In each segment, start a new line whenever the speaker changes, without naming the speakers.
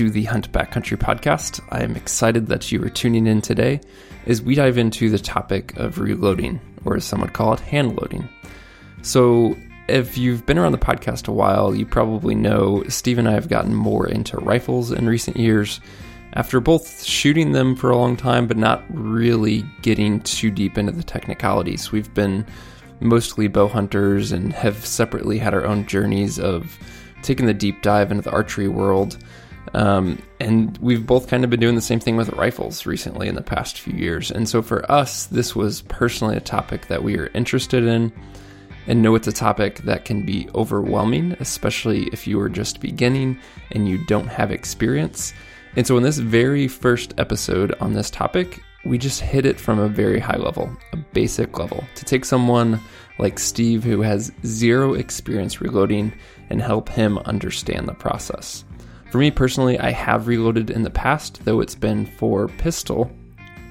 to the Hunt Backcountry podcast. I am excited that you are tuning in today as we dive into the topic of reloading, or as some would call it, hand loading. So, if you've been around the podcast a while, you probably know Steve and I have gotten more into rifles in recent years after both shooting them for a long time, but not really getting too deep into the technicalities. We've been mostly bow hunters and have separately had our own journeys of taking the deep dive into the archery world. Um, and we've both kind of been doing the same thing with rifles recently in the past few years. And so for us, this was personally a topic that we are interested in and know it's a topic that can be overwhelming, especially if you are just beginning and you don't have experience. And so, in this very first episode on this topic, we just hit it from a very high level, a basic level, to take someone like Steve who has zero experience reloading and help him understand the process. For me personally, I have reloaded in the past, though it's been for pistol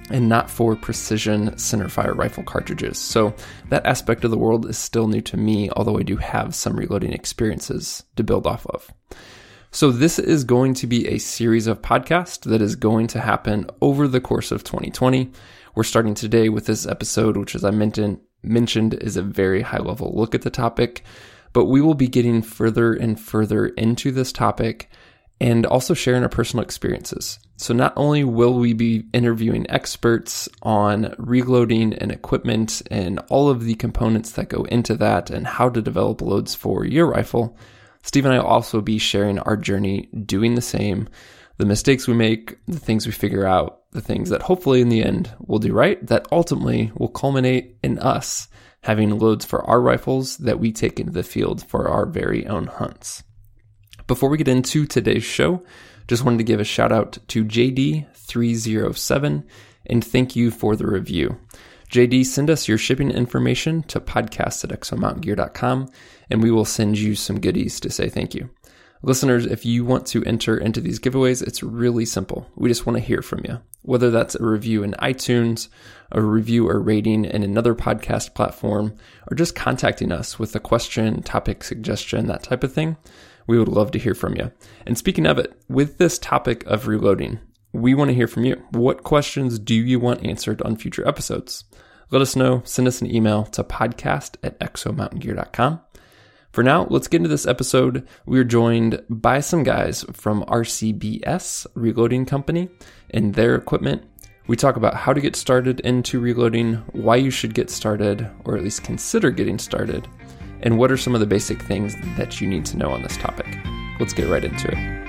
and not for precision centerfire rifle cartridges. So that aspect of the world is still new to me, although I do have some reloading experiences to build off of. So this is going to be a series of podcasts that is going to happen over the course of 2020. We're starting today with this episode, which as I mentioned, mentioned is a very high level look at the topic, but we will be getting further and further into this topic and also sharing our personal experiences. So not only will we be interviewing experts on reloading and equipment and all of the components that go into that and how to develop loads for your rifle, Steve and I will also be sharing our journey doing the same, the mistakes we make, the things we figure out, the things that hopefully in the end we'll do right, that ultimately will culminate in us having loads for our rifles that we take into the field for our very own hunts. Before we get into today's show, just wanted to give a shout out to JD307 and thank you for the review. JD, send us your shipping information to podcast at exomountaingear.com and we will send you some goodies to say thank you. Listeners, if you want to enter into these giveaways, it's really simple. We just want to hear from you. Whether that's a review in iTunes, a review or rating in another podcast platform, or just contacting us with a question, topic suggestion, that type of thing, we would love to hear from you. And speaking of it, with this topic of reloading, we want to hear from you. What questions do you want answered on future episodes? Let us know. Send us an email to podcast at exomountaingear.com. For now, let's get into this episode. We are joined by some guys from RCBS Reloading Company and their equipment. We talk about how to get started into reloading, why you should get started, or at least consider getting started, and what are some of the basic things that you need to know on this topic. Let's get right into it.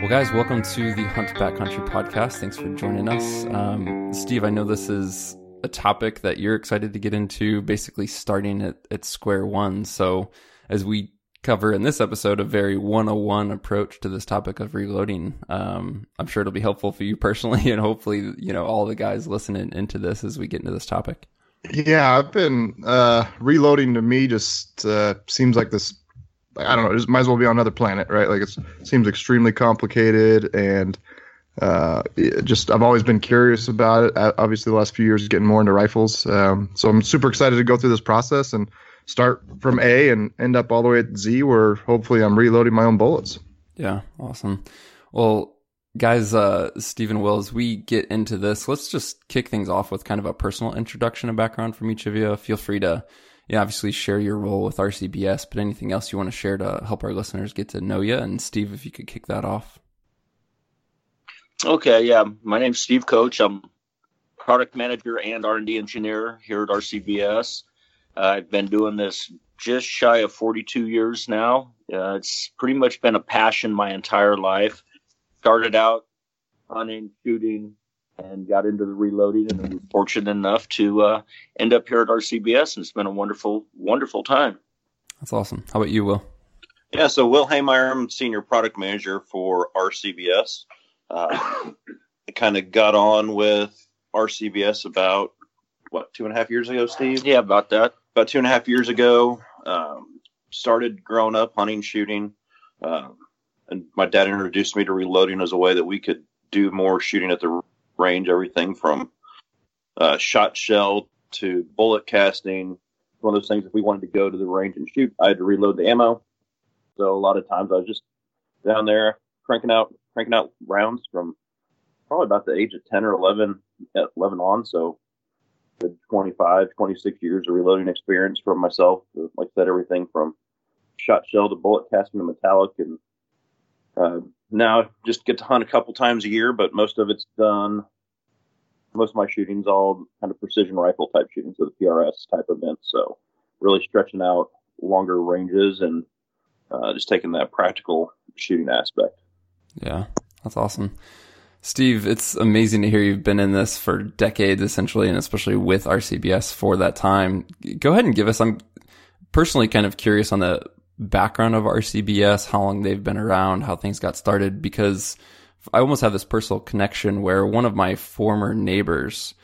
Well guys, welcome to the Hunt Backcountry podcast. Thanks for joining us. Um, Steve, I know this is a topic that you're excited to get into, basically starting at, at square one. So, as we cover in this episode, a very 101 approach to this topic of reloading, um, I'm sure it'll be helpful for you personally, and hopefully, you know, all the guys listening into this as we get into this topic.
Yeah, I've been uh, reloading to me just uh, seems like this I don't know, it might as well be on another planet, right? Like it seems extremely complicated and uh, just I've always been curious about it. Obviously, the last few years getting more into rifles, um, so I'm super excited to go through this process and start from A and end up all the way at Z, where hopefully I'm reloading my own bullets.
Yeah, awesome. Well, guys, uh, Stephen Wills, we get into this. Let's just kick things off with kind of a personal introduction and background from each of you. Feel free to yeah, obviously share your role with RCBS, but anything else you want to share to help our listeners get to know you? And Steve, if you could kick that off.
Okay, yeah, my name's Steve Coach. I'm product manager and R&D engineer here at RCBS. Uh, I've been doing this just shy of 42 years now. Uh, it's pretty much been a passion my entire life. Started out hunting, shooting, and got into the reloading and was fortunate enough to uh, end up here at RCBS and it's been a wonderful, wonderful time.
That's awesome. How about you, Will?
Yeah, so Will Haymeyer, I'm senior product manager for RCBS. Uh, I kind of got on with RCBS about what two and a half years ago, Steve?
Yeah, about that.
About two and a half years ago. Um, started growing up hunting, shooting, uh, and my dad introduced me to reloading as a way that we could do more shooting at the range, everything from uh, shot shell to bullet casting. One of those things, if we wanted to go to the range and shoot, I had to reload the ammo. So a lot of times I was just down there cranking out cranking out rounds from probably about the age of 10 or 11, 11 on. So good 25, 26 years of reloading experience from myself. Like I said, everything from shot shell to bullet casting to metallic. And uh, now just get to hunt a couple times a year, but most of it's done. Most of my shooting's all kind of precision rifle type shooting, so the PRS type events. So really stretching out longer ranges and uh, just taking that practical shooting aspect.
Yeah, that's awesome. Steve, it's amazing to hear you've been in this for decades, essentially, and especially with RCBS for that time. Go ahead and give us. I'm personally kind of curious on the background of RCBS, how long they've been around, how things got started, because I almost have this personal connection where one of my former neighbors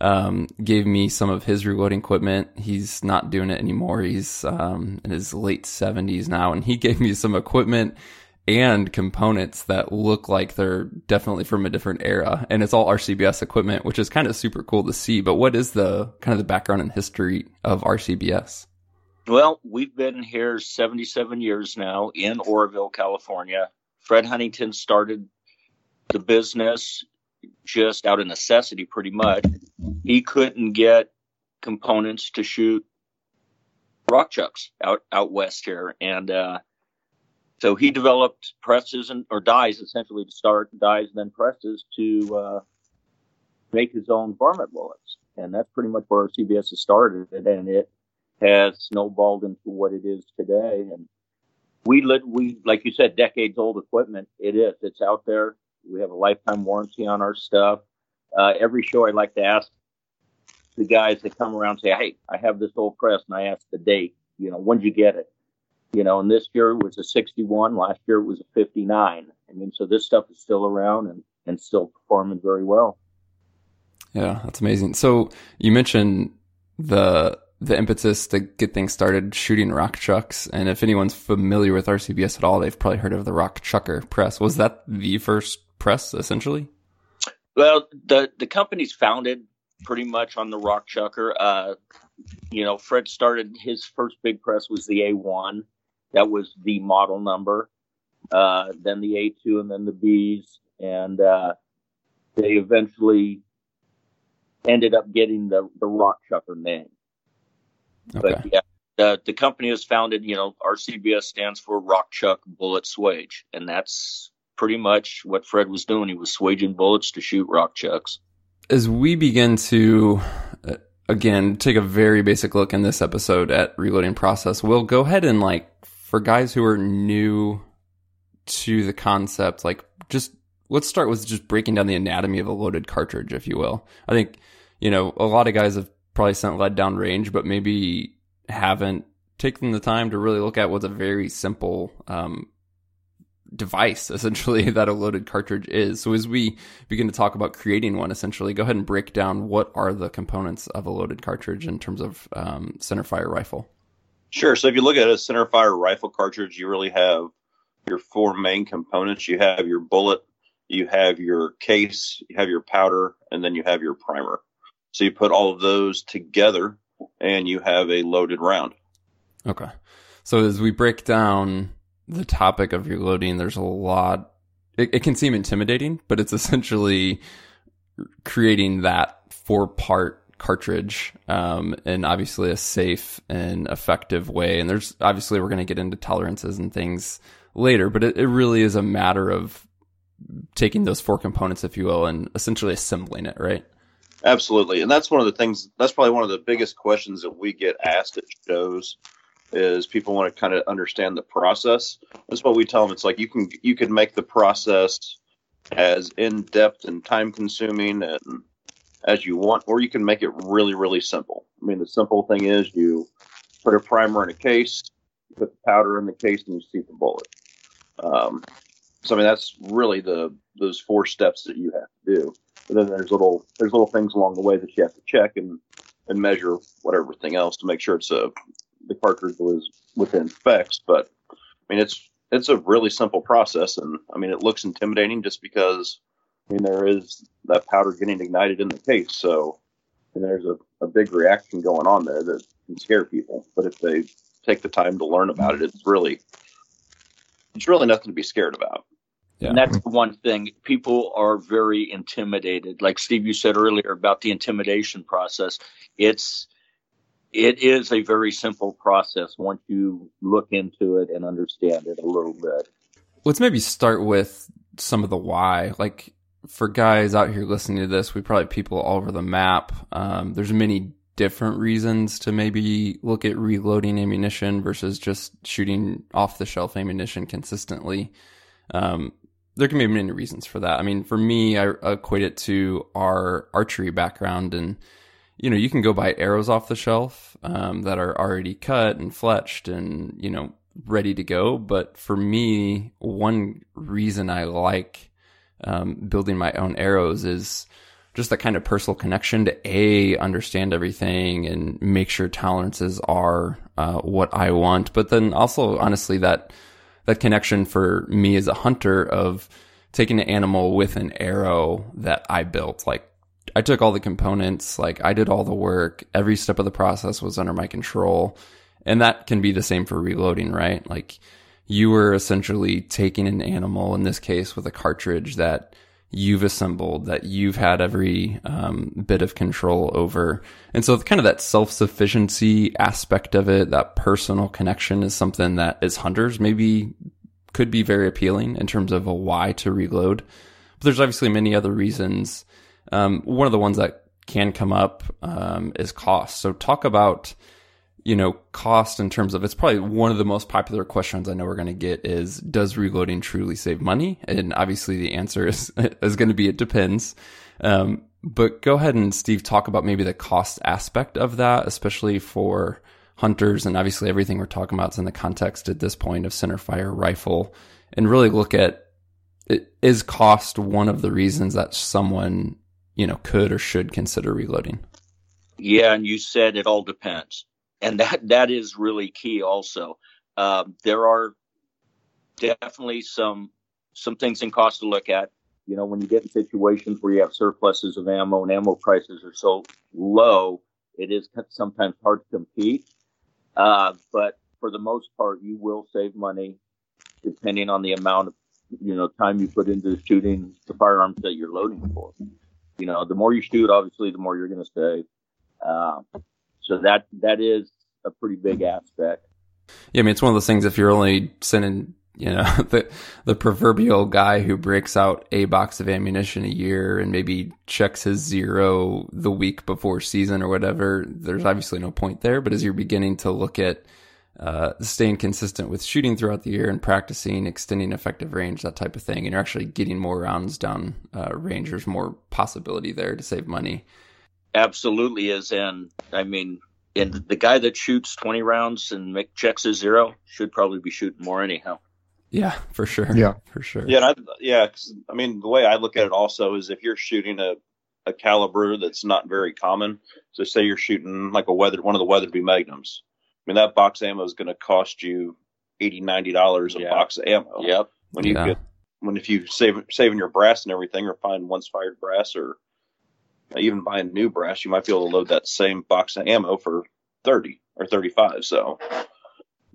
um, gave me some of his reloading equipment. He's not doing it anymore. He's um, in his late 70s now, and he gave me some equipment and components that look like they're definitely from a different era. And it's all RCBS equipment, which is kind of super cool to see. But what is the kind of the background and history of RCBS?
Well, we've been here 77 years now in Oroville, California. Fred Huntington started the business just out of necessity, pretty much. He couldn't get components to shoot rock chucks out out west here, and uh, so he developed presses and or dies essentially to start dies and then presses to uh, make his own varmint bullets, and that's pretty much where CBS has started, and it has snowballed into what it is today. And we lit, we like you said, decades old equipment. It is. It's out there. We have a lifetime warranty on our stuff. Uh, every show, I like to ask the guys that come around say, "Hey, I have this old press," and I ask the date. You know, when did you get it? You know, and this year it was a 61. Last year it was a 59. I mean, so this stuff is still around and and still performing very well.
Yeah, that's amazing. So you mentioned the the impetus to get things started shooting rock chucks. And if anyone's familiar with RCBS at all, they've probably heard of the Rock Chucker press. Was that the first press essentially?
Well, the the company's founded pretty much on the Rock Chucker. Uh, you know, Fred started his first big press was the A1. That was the model number. Uh, then the A2 and then the Bs. And uh, they eventually ended up getting the, the Rock Chucker name. Okay. But yeah, the, the company was founded, you know, RCBS stands for Rock Chuck Bullet Swage. And that's pretty much what Fred was doing. He was swaging bullets to shoot rock chucks.
As we begin to, uh, again, take a very basic look in this episode at reloading process, we'll go ahead and like, for guys who are new to the concept, like just let's start with just breaking down the anatomy of a loaded cartridge, if you will. I think, you know, a lot of guys have probably sent lead down range, but maybe haven't taken the time to really look at what's a very simple um, device essentially that a loaded cartridge is. So as we begin to talk about creating one, essentially, go ahead and break down what are the components of a loaded cartridge in terms of um, centerfire rifle.
Sure. So if you look at a centerfire rifle cartridge, you really have your four main components. You have your bullet, you have your case, you have your powder, and then you have your primer. So you put all of those together and you have a loaded round.
Okay. So as we break down the topic of reloading, there's a lot. It, it can seem intimidating, but it's essentially creating that four part cartridge um, in obviously a safe and effective way. And there's obviously we're going to get into tolerances and things later, but it, it really is a matter of taking those four components, if you will, and essentially assembling it, right?
Absolutely. And that's one of the things, that's probably one of the biggest questions that we get asked at shows is people want to kind of understand the process. That's what we tell them. It's like you can, you can make the process as in depth and time consuming and as you want, or you can make it really, really simple. I mean, the simple thing is you put a primer in a case, you put the powder in the case, and you see the bullet. Um, so I mean, that's really the those four steps that you have to do. But then there's little there's little things along the way that you have to check and and measure whatever thing else to make sure it's a the cartridge was within specs. But I mean, it's it's a really simple process, and I mean, it looks intimidating just because I mean there is that powder getting ignited in the case. So and there's a, a big reaction going on there that can scare people. But if they take the time to learn about it, it's really it's really nothing to be scared about.
Yeah. And that's the one thing. People are very intimidated. Like Steve, you said earlier about the intimidation process. It's it is a very simple process once you look into it and understand it a little bit.
Let's maybe start with some of the why. Like for guys out here listening to this, we probably people all over the map. Um, there's many different reasons to maybe look at reloading ammunition versus just shooting off the shelf ammunition consistently. Um, there can be many reasons for that. I mean, for me, I equate it to our archery background and, you know, you can go buy arrows off the shelf, um, that are already cut and fletched and, you know, ready to go. But for me, one reason I like, um, building my own arrows is, just that kind of personal connection to a understand everything and make sure tolerances are uh, what I want, but then also honestly that that connection for me as a hunter of taking an animal with an arrow that I built. Like I took all the components, like I did all the work. Every step of the process was under my control. And that can be the same for reloading, right? Like you were essentially taking an animal, in this case with a cartridge that you've assembled that you've had every um, bit of control over. And so kind of that self-sufficiency aspect of it, that personal connection is something that as hunters maybe could be very appealing in terms of a why to reload. But there's obviously many other reasons. Um, one of the ones that can come up um, is cost. So talk about you know, cost in terms of it's probably one of the most popular questions I know we're going to get is does reloading truly save money? And obviously the answer is is going to be it depends. Um, but go ahead and Steve talk about maybe the cost aspect of that, especially for hunters and obviously everything we're talking about is in the context at this point of centerfire rifle and really look at is cost one of the reasons that someone, you know, could or should consider reloading?
Yeah, and you said it all depends and that that is really key. Also, um, there are definitely some some things in cost to look at. You know, when you get in situations where you have surpluses of ammo and ammo prices are so low, it is sometimes hard to compete. Uh, but for the most part, you will save money depending on the amount of you know time you put into shooting the firearms that you're loading for. You know, the more you shoot, obviously, the more you're going to save. Uh, so that that is a pretty big aspect.
Yeah, I mean it's one of those things. If you're only sending, you know, the the proverbial guy who breaks out a box of ammunition a year and maybe checks his zero the week before season or whatever, there's obviously no point there. But as you're beginning to look at uh, staying consistent with shooting throughout the year and practicing, extending effective range, that type of thing, and you're actually getting more rounds down uh, range. There's more possibility there to save money
absolutely is. And I mean, and the guy that shoots 20 rounds and make checks a zero should probably be shooting more anyhow.
Yeah, for sure.
Yeah,
for sure.
Yeah, I, yeah. I mean, the way I look at it also is if you're shooting a, a caliber that's not very common, so say you're shooting like a weather one of the Weatherby Magnums. I mean, that box ammo is going to cost you 80 90 dollars a yeah. box of ammo.
Yep.
When you yeah. get when if you save saving your brass and everything, or find once fired brass, or even buying new brass, you might be able to load that same box of ammo for 30 or 35. So,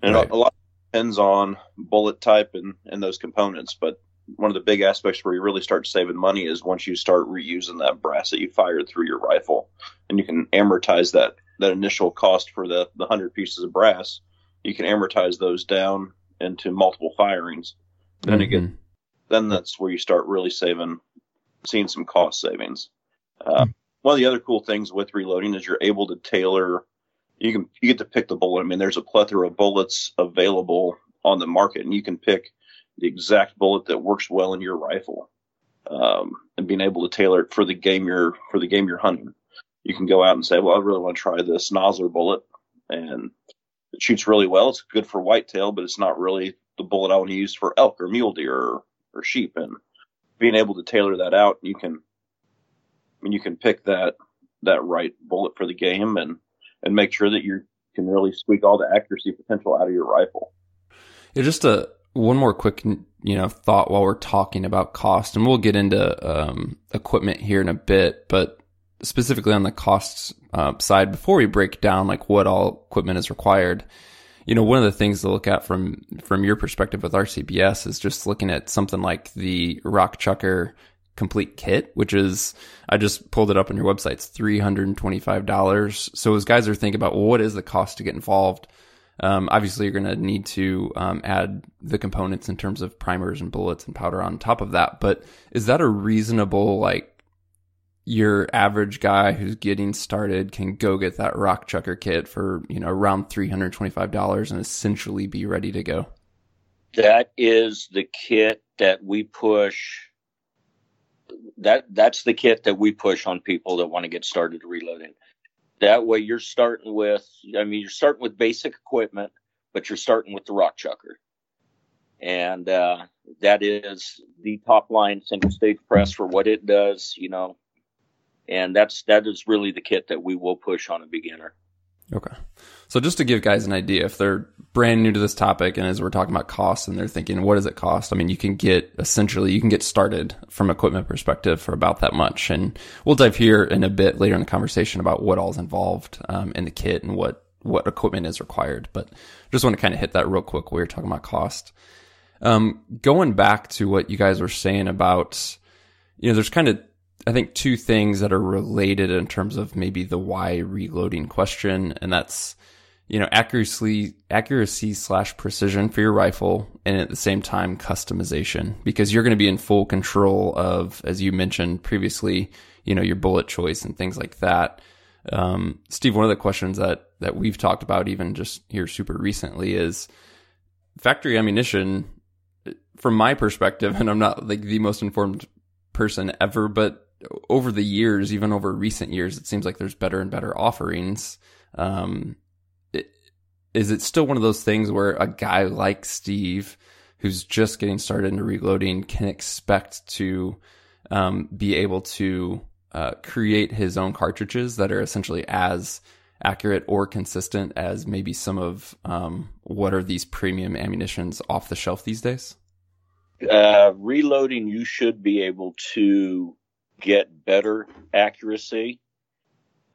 and right. a, a lot depends on bullet type and, and those components. But one of the big aspects where you really start saving money is once you start reusing that brass that you fired through your rifle and you can amortize that, that initial cost for the, the hundred pieces of brass. You can amortize those down into multiple firings. Then mm-hmm. again, then that's where you start really saving, seeing some cost savings. Uh, one of the other cool things with reloading is you're able to tailor. You can you get to pick the bullet. I mean, there's a plethora of bullets available on the market, and you can pick the exact bullet that works well in your rifle, um, and being able to tailor it for the game you're for the game you're hunting. You can go out and say, well, I really want to try this Nosler bullet, and it shoots really well. It's good for whitetail, but it's not really the bullet I want to use for elk or mule deer or, or sheep. And being able to tailor that out, you can mean, you can pick that that right bullet for the game and and make sure that you can really squeak all the accuracy potential out of your rifle.
Yeah, just a one more quick you know thought while we're talking about cost, and we'll get into um, equipment here in a bit. But specifically on the costs uh, side, before we break down like what all equipment is required, you know, one of the things to look at from from your perspective with RCBS is just looking at something like the Rock Chucker complete kit, which is I just pulled it up on your website. It's three hundred and twenty five dollars. So as guys are thinking about well, what is the cost to get involved, um, obviously you're going to need to um, add the components in terms of primers and bullets and powder on top of that. But is that a reasonable like your average guy who's getting started can go get that rock chucker kit for you know around $325 and essentially be ready to go
that is the kit that we push that that's the kit that we push on people that want to get started reloading. That way you're starting with i mean you're starting with basic equipment but you're starting with the rock chucker. And uh, that is the top line single stage press for what it does you know. And that's that is really the kit that we will push on a beginner.
Okay. So just to give guys an idea, if they're brand new to this topic and as we're talking about costs and they're thinking, what does it cost? I mean, you can get essentially, you can get started from equipment perspective for about that much. And we'll dive here in a bit later in the conversation about what all is involved um, in the kit and what, what equipment is required. But just want to kind of hit that real quick. We were talking about cost. Um, going back to what you guys were saying about, you know, there's kind of I think two things that are related in terms of maybe the why reloading question, and that's you know accuracy accuracy slash precision for your rifle, and at the same time customization because you're going to be in full control of, as you mentioned previously, you know your bullet choice and things like that. Um, Steve, one of the questions that that we've talked about even just here super recently is factory ammunition. From my perspective, and I'm not like the most informed person ever, but over the years, even over recent years, it seems like there's better and better offerings. Um, it, is it still one of those things where a guy like Steve, who's just getting started in reloading, can expect to um, be able to uh, create his own cartridges that are essentially as accurate or consistent as maybe some of um, what are these premium ammunitions off the shelf these days?
Uh, reloading, you should be able to get better accuracy.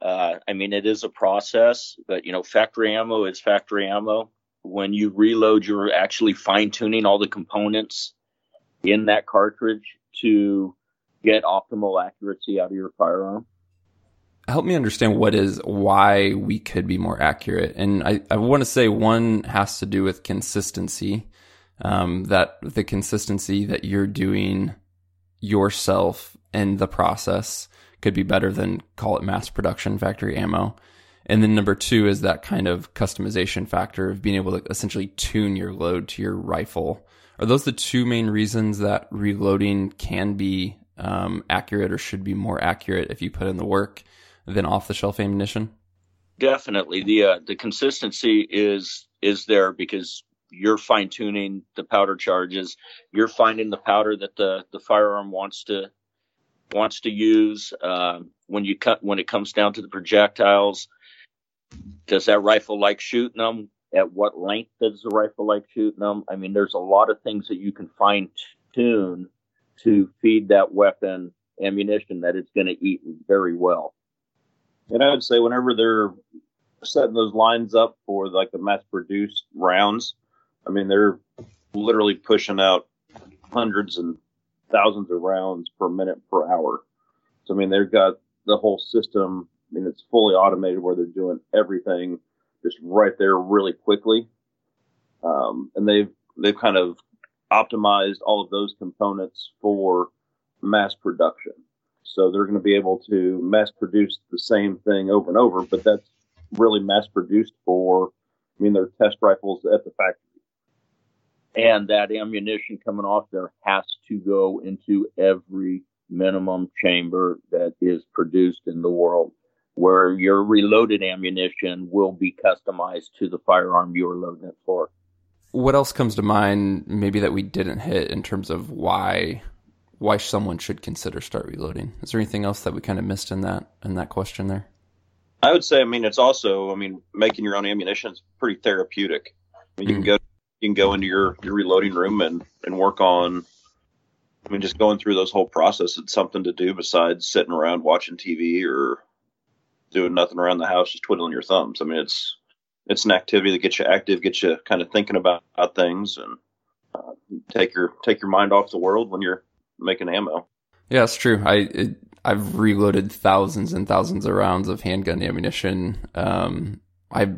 Uh, I mean, it is a process, but you know, factory ammo is factory ammo. When you reload, you're actually fine tuning all the components in that cartridge to get optimal accuracy out of your firearm.
Help me understand what is why we could be more accurate. And I, I want to say one has to do with consistency. Um, that the consistency that you're doing yourself and the process could be better than call it mass production factory ammo. And then number two is that kind of customization factor of being able to essentially tune your load to your rifle. Are those the two main reasons that reloading can be um, accurate or should be more accurate if you put in the work than off the shelf ammunition?
Definitely, the uh, the consistency is is there because you're fine tuning the powder charges. You're finding the powder that the the firearm wants to wants to use uh, when you cut when it comes down to the projectiles. Does that rifle like shooting them? At what length does the rifle like shooting them? I mean, there's a lot of things that you can fine tune to feed that weapon ammunition that it's going to eat very well.
And I would say whenever they're setting those lines up for like the mass produced rounds, I mean, they're literally pushing out hundreds and thousands of rounds per minute per hour. So I mean, they've got the whole system. I mean, it's fully automated where they're doing everything just right there really quickly. Um, and they've they've kind of optimized all of those components for mass production. So they're going to be able to mass produce the same thing over and over, but that's really mass produced for, I mean, they're test rifles at the factory and that ammunition coming off there has to go into every minimum chamber that is produced in the world where your reloaded ammunition will be customized to the firearm you're loading it for.
What else comes to mind maybe that we didn't hit in terms of why why someone should consider start reloading? Is there anything else that we kind of missed in that in that question there?
I would say I mean it's also I mean making your own ammunition is pretty therapeutic. I mean, you mm-hmm. can go you can go into your, your reloading room and, and work on I mean, just going through those whole process, it's something to do besides sitting around watching TV or doing nothing around the house, just twiddling your thumbs. I mean, it's it's an activity that gets you active, gets you kind of thinking about, about things, and uh, take your take your mind off the world when you're making ammo.
Yeah, it's true. I it, I've reloaded thousands and thousands of rounds of handgun ammunition. Um, I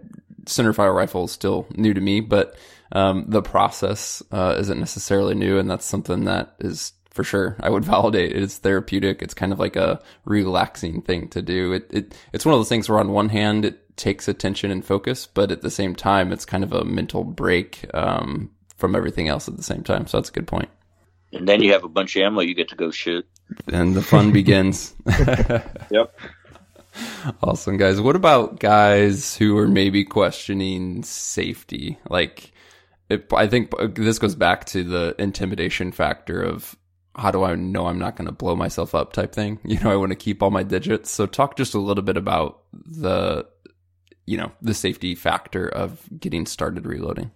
centerfire rifle is still new to me, but um, the process uh, isn't necessarily new, and that's something that is for sure. I would validate. It's therapeutic. It's kind of like a relaxing thing to do. It, it it's one of those things where on one hand it takes attention and focus, but at the same time it's kind of a mental break um, from everything else at the same time. So that's a good point.
And then you have a bunch of ammo you get to go shoot.
And the fun begins.
yep.
Awesome, guys. What about guys who are maybe questioning safety? Like, it, I think this goes back to the intimidation factor of how do I know I'm not going to blow myself up type thing. You know, I want to keep all my digits. So talk just a little bit about the, you know, the safety factor of getting started reloading.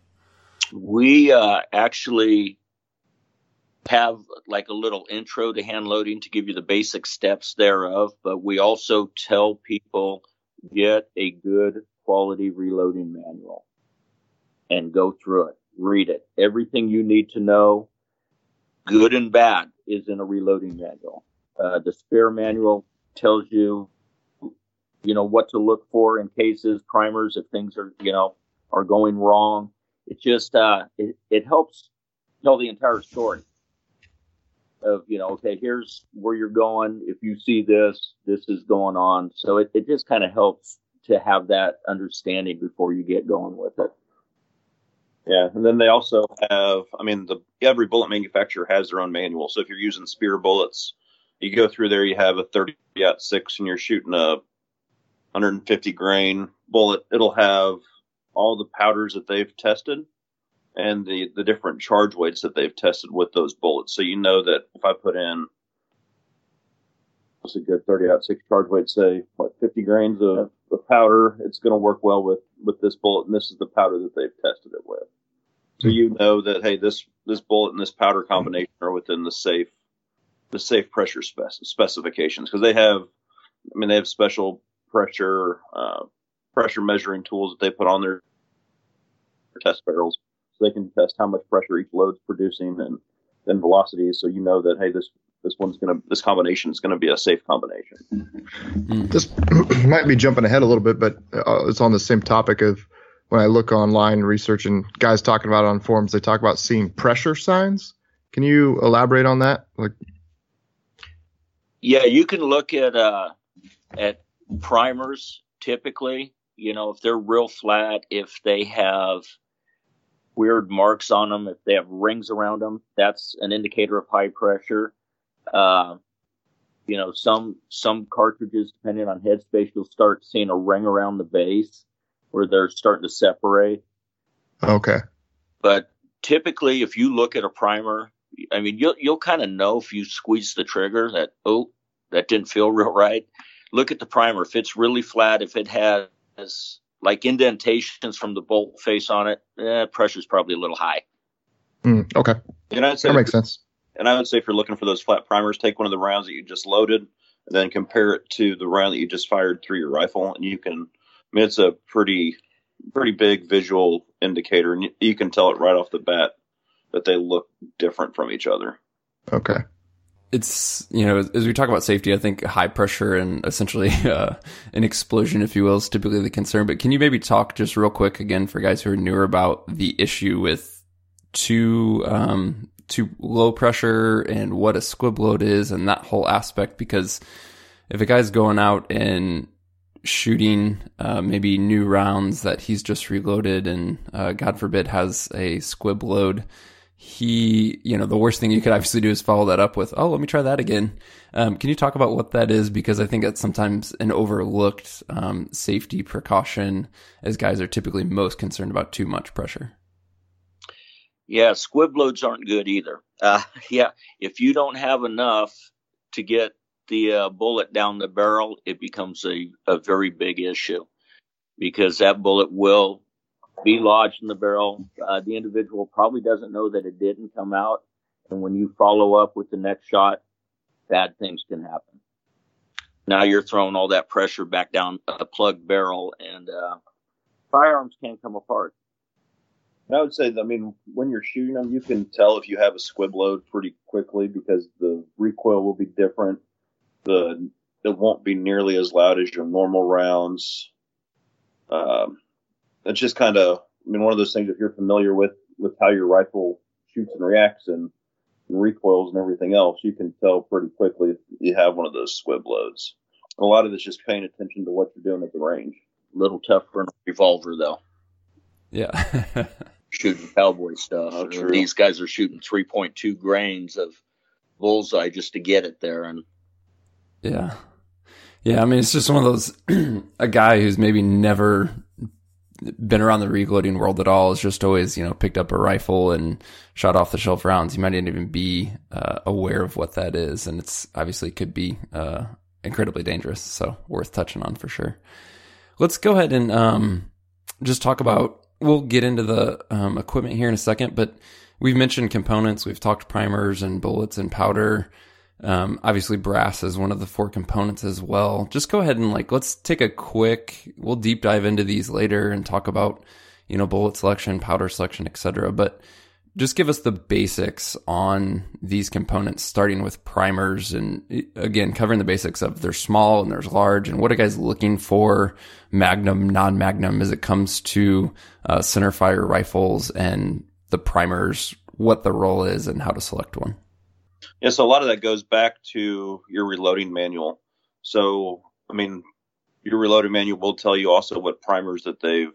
We uh, actually have like a little intro to hand loading to give you the basic steps thereof, but we also tell people get a good quality reloading manual and go through it, read it. Everything you need to know, good and bad, is in a reloading manual. Uh, the Speer manual tells you, you know, what to look for in cases, primers, if things are, you know, are going wrong. It just, uh, it, it helps tell the entire story of you know okay here's where you're going. If you see this this is going on. So it, it just kind of helps to have that understanding before you get going with it.
Yeah and then they also have i mean the every bullet manufacturer has their own manual. So if you're using Speer bullets you go through there you have a 30 aught 6 and you're shooting a 150 grain bullet. It'll have all the powders that they've tested and the, the different charge weights that they've tested with those bullets. So you know that if I put in what's a good 30 aught six charge weight, say what 50 grains of, of powder, it's going to work well with with this bullet, and this is the powder that they've tested it with. So you know that hey, this this bullet and this powder combination are within the safe the safe pressure spec- specifications because they have, I mean, they have special pressure uh, pressure measuring tools that they put on their test barrels they can test how much pressure each load's producing and then velocities. So you know that hey, this this one's gonna this combination is gonna be a safe combination.
Mm-hmm. This might be jumping ahead a little bit, but uh, it's on the same topic of when I look online researching guys talking about it on forums. They talk about seeing pressure signs. Can you elaborate on that? Like,
yeah, you can look at uh, at primers typically. You know, if they're real flat, if they have weird marks on them, if they have rings around them, that's an indicator of high pressure. Uh, you know, some some cartridges, depending on headspace, you'll start seeing a ring around the base where they're starting to separate.
Okay.
But typically, if you look at a primer, I mean, you'll you'll kind of know if you squeeze the trigger that oh, that didn't feel real right. Look at the primer. If it's really flat, if it has like indentations from the bolt face on it, eh, pressure's probably a little high.
Mm, okay.
And I'd say
that makes sense.
And I would say if you're looking for those flat primers, take one of the rounds that you just loaded and then compare it to the round that you just fired through your rifle. And you can, I mean, it's a pretty, pretty big visual indicator. And you, you can tell it right off the bat that they look different from each other.
Okay
it's you know as we talk about safety, I think high pressure and essentially uh, an explosion, if you will, is typically the concern. But can you maybe talk just real quick again for guys who are newer about the issue with too um, too low pressure and what a squib load is and that whole aspect? Because if a guy's going out and shooting uh, maybe new rounds that he's just reloaded and uh, God forbid has a squib load he, you know, the worst thing you could obviously do is follow that up with, oh, let me try that again. Um, can you talk about what that is? Because I think that's sometimes an overlooked um, safety precaution as guys are typically most concerned about too much pressure.
Yeah, squib loads aren't good either. Uh, yeah, if you don't have enough to get the uh, bullet down the barrel, it becomes a, a very big issue because that bullet will be lodged in the barrel. Uh, the individual probably doesn't know that it didn't come out, And when you follow up with the next shot, bad things can happen. Now you're throwing all that pressure back down a plug barrel, and uh, firearms can come apart.
I would say, I mean, when you're shooting them, you can tell if you have a squib load pretty quickly because the recoil will be different. The it won't be nearly as loud as your normal rounds. Um, it's just kind of, I mean, one of those things. If you're familiar with with how your rifle shoots and reacts and, and recoils and everything else, you can tell pretty quickly if you have one of those squib loads. A lot of it's just paying attention to what you're doing at the range.
A little tough for a revolver, though.
Yeah.
shooting cowboy stuff.
Oh, true.
These guys are shooting 3.2 grains of bullseye just to get it there. And
Yeah. Yeah, I mean, it's just one of those, a guy who's maybe never been around the reloading world at all has just always, you know, picked up a rifle and shot off the shelf rounds. You might not even be uh, aware of what that is. And it's obviously could be uh, incredibly dangerous. So worth touching on for sure. Let's go ahead and um, just talk about, we'll get into the um, equipment here in a second, but we've mentioned components. We've talked primers and bullets and powder. Um, obviously, brass is one of the four components as well. Just go ahead and like let's take a quick. We'll deep dive into these later and talk about you know bullet selection, powder selection, etc. But just give us the basics on these components, starting with primers and again covering the basics of there's small and there's large and what are guys looking for, magnum, non-magnum, as it comes to uh, center fire rifles and the primers, what the role is and how to select one.
Yeah, so a lot of that goes back to your reloading manual. So, I mean, your reloading manual will tell you also what primers that they've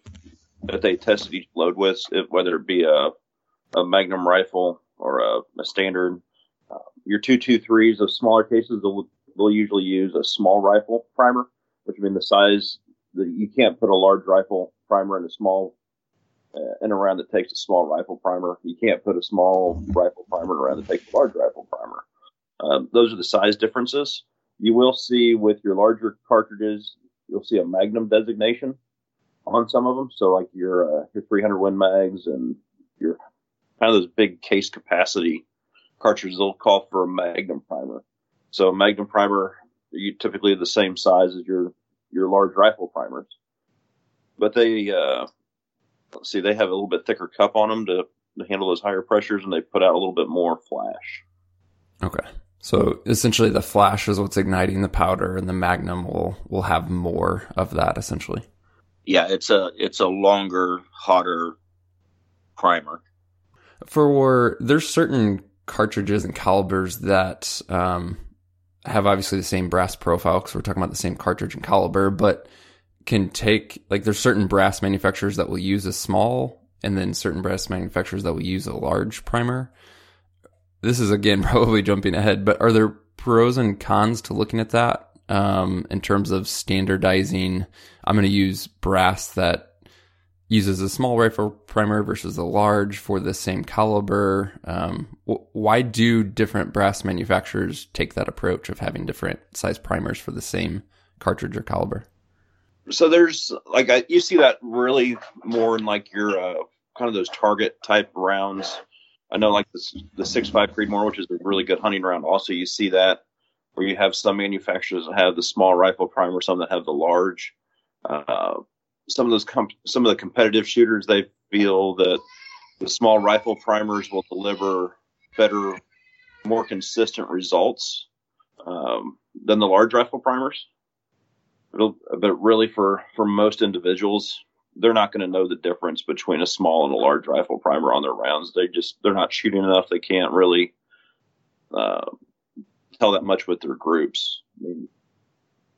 that they tested each load with, whether it be a a Magnum rifle or a, a standard. Uh, your two two threes of smaller cases, they'll, they'll usually use a small rifle primer, which means the size that you can't put a large rifle primer in a small in a round that takes a small rifle primer. You can't put a small rifle primer in a round that takes a large rifle primer. Um, those are the size differences. You will see with your larger cartridges, you'll see a Magnum designation on some of them. So like your uh, your 300 Win Mags and your kind of those big case capacity cartridges, they'll call for a Magnum primer. So a Magnum primer, you typically the same size as your your large rifle primers, but they uh, see, they have a little bit thicker cup on them to, to handle those higher pressures, and they put out a little bit more flash.
Okay. So essentially, the flash is what's igniting the powder, and the magnum will will have more of that. Essentially,
yeah, it's a it's a longer, hotter primer.
for there's certain cartridges and calibers that um, have obviously the same brass profile because we're talking about the same cartridge and caliber, but can take like there's certain brass manufacturers that will use a small, and then certain brass manufacturers that will use a large primer. This is again probably jumping ahead, but are there pros and cons to looking at that um, in terms of standardizing? I'm going to use brass that uses a small rifle primer versus a large for the same caliber. Um, wh- why do different brass manufacturers take that approach of having different size primers for the same cartridge or caliber?
So there's like I, you see that really more in like your uh, kind of those target type rounds. I know like the the six five Creedmoor, which is a really good hunting round. Also, you see that where you have some manufacturers that have the small rifle primer, some that have the large. Uh, some of those com- some of the competitive shooters they feel that the small rifle primers will deliver better, more consistent results um, than the large rifle primers. It'll, but really, for for most individuals, they're not going to know the difference between a small and a large rifle primer on their rounds. They just they're not shooting enough. They can't really uh, tell that much with their groups. I mean,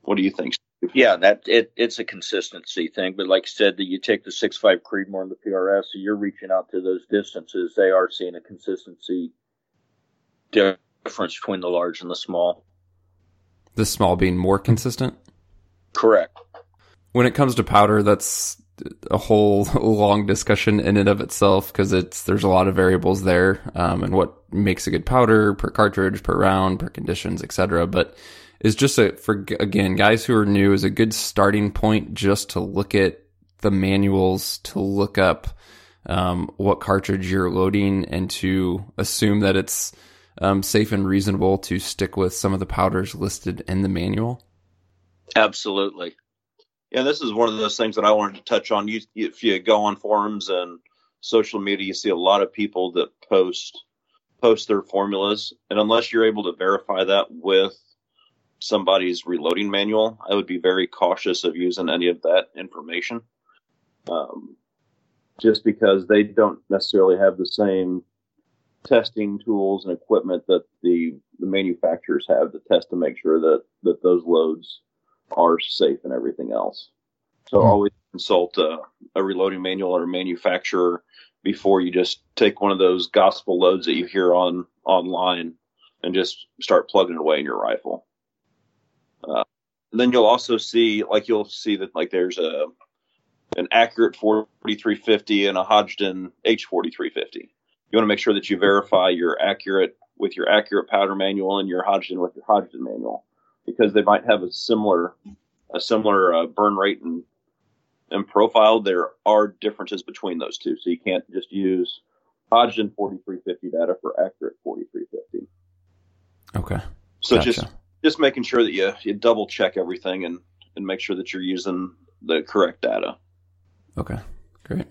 what do you think?
Yeah, that it it's a consistency thing. But like I said, that you take the six five Creedmoor and the PRS, so you're reaching out to those distances. They are seeing a consistency difference between the large and the small.
The small being more consistent.
Correct.
When it comes to powder, that's a whole long discussion in and of itself because it's there's a lot of variables there um, and what makes a good powder per cartridge, per round, per conditions, etc. But is just a for again guys who are new is a good starting point just to look at the manuals to look up um, what cartridge you're loading and to assume that it's um, safe and reasonable to stick with some of the powders listed in the manual?
Absolutely.
Yeah, this is one of those things that I wanted to touch on. You, if you go on forums and social media, you see a lot of people that post post their formulas, and unless you're able to verify that with somebody's reloading manual, I would be very cautious of using any of that information. Um, just because they don't necessarily have the same testing tools and equipment that the, the manufacturers have to test to make sure that, that those loads are safe and everything else. So mm-hmm. always consult a, a reloading manual or a manufacturer before you just take one of those gospel loads that you hear on online and just start plugging away in your rifle. Uh, then you'll also see, like you'll see that like there's a an accurate 4350 and a Hodgdon H4350. You want to make sure that you verify you're accurate with your accurate powder manual and your Hodgdon with your Hodgdon manual because they might have a similar a similar uh, burn rate and and profile. There are differences between those two, so you can't just use Hodgdon 4350 data for accurate 4350.
Okay.
So gotcha. just just making sure that you you double check everything and and make sure that you're using the correct data.
Okay, great.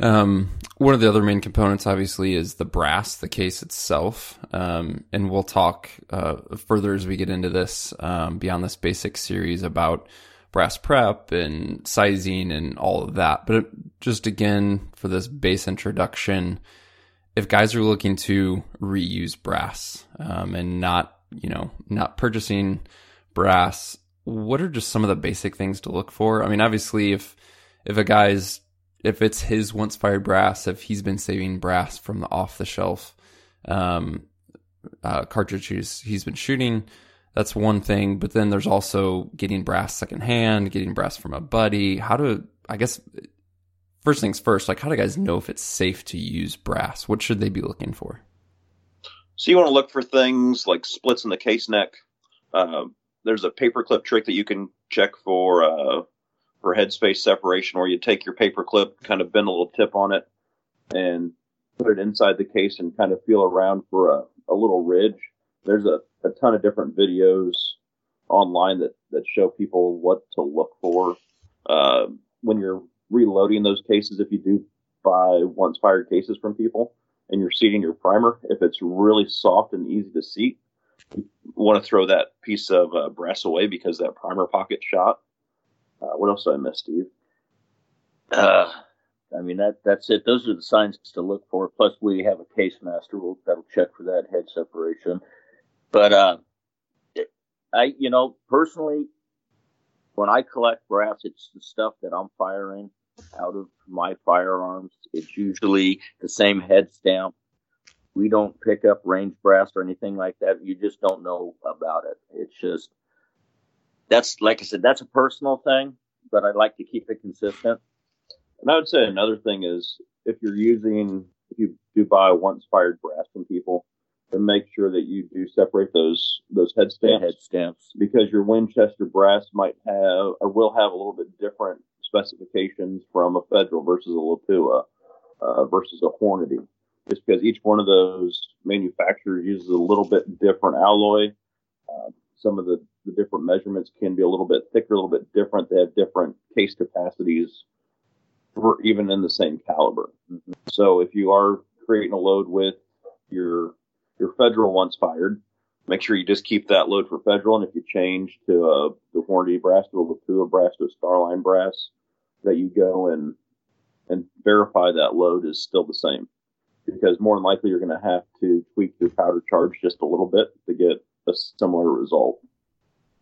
Um, one of the other main components, obviously, is the brass, the case itself. Um, and we'll talk uh, further as we get into this um, beyond this basic series about brass prep and sizing and all of that. But just again, for this base introduction, if guys are looking to reuse brass um, and not, you know, not purchasing brass, what are just some of the basic things to look for? I mean, obviously, if if a guy's if it's his once fired brass, if he's been saving brass from the off the shelf um, uh, cartridges he's been shooting, that's one thing. But then there's also getting brass secondhand, getting brass from a buddy. How do I guess first things first? Like, how do guys know if it's safe to use brass? What should they be looking for?
So you want to look for things like splits in the case neck. Uh, there's a paperclip trick that you can check for uh, for headspace separation where you take your paper clip, kind of bend a little tip on it and put it inside the case and kind of feel around for a, a little ridge. There's a, a ton of different videos online that, that show people what to look for uh, when you're reloading those cases. If you do buy once fired cases from people and you're seating your primer, if it's really soft and easy to seat, you want to throw that piece of uh, brass away because that primer pocket shot uh, what else did I miss, Steve?
Uh, I mean that that's it. Those are the signs to look for. Plus, we have a case master we'll, that'll check for that head separation. But uh, I, you know, personally, when I collect brass, it's the stuff that I'm firing out of my firearms. It's usually the same head stamp. We don't pick up range brass or anything like that. You just don't know about it. It's just that's like I said, that's a personal thing, but I like to keep it consistent.
And I would say another thing is if you're using, if you do buy once fired brass from people, then make sure that you do separate those those head stamps.
Head stamps,
because your Winchester brass might have or will have a little bit different specifications from a Federal versus a Lapua uh, versus a Hornady. Just because each one of those manufacturers uses a little bit different alloy. Uh, some of the the different measurements can be a little bit thicker, a little bit different. They have different case capacities for even in the same caliber. Mm-hmm. So if you are creating a load with your your federal once fired, make sure you just keep that load for federal. And if you change to a the Hornady brass to a Lapua brass to a Starline brass, that you go and and verify that load is still the same. Because more than likely you're going to have to tweak your powder charge just a little bit to get a similar result.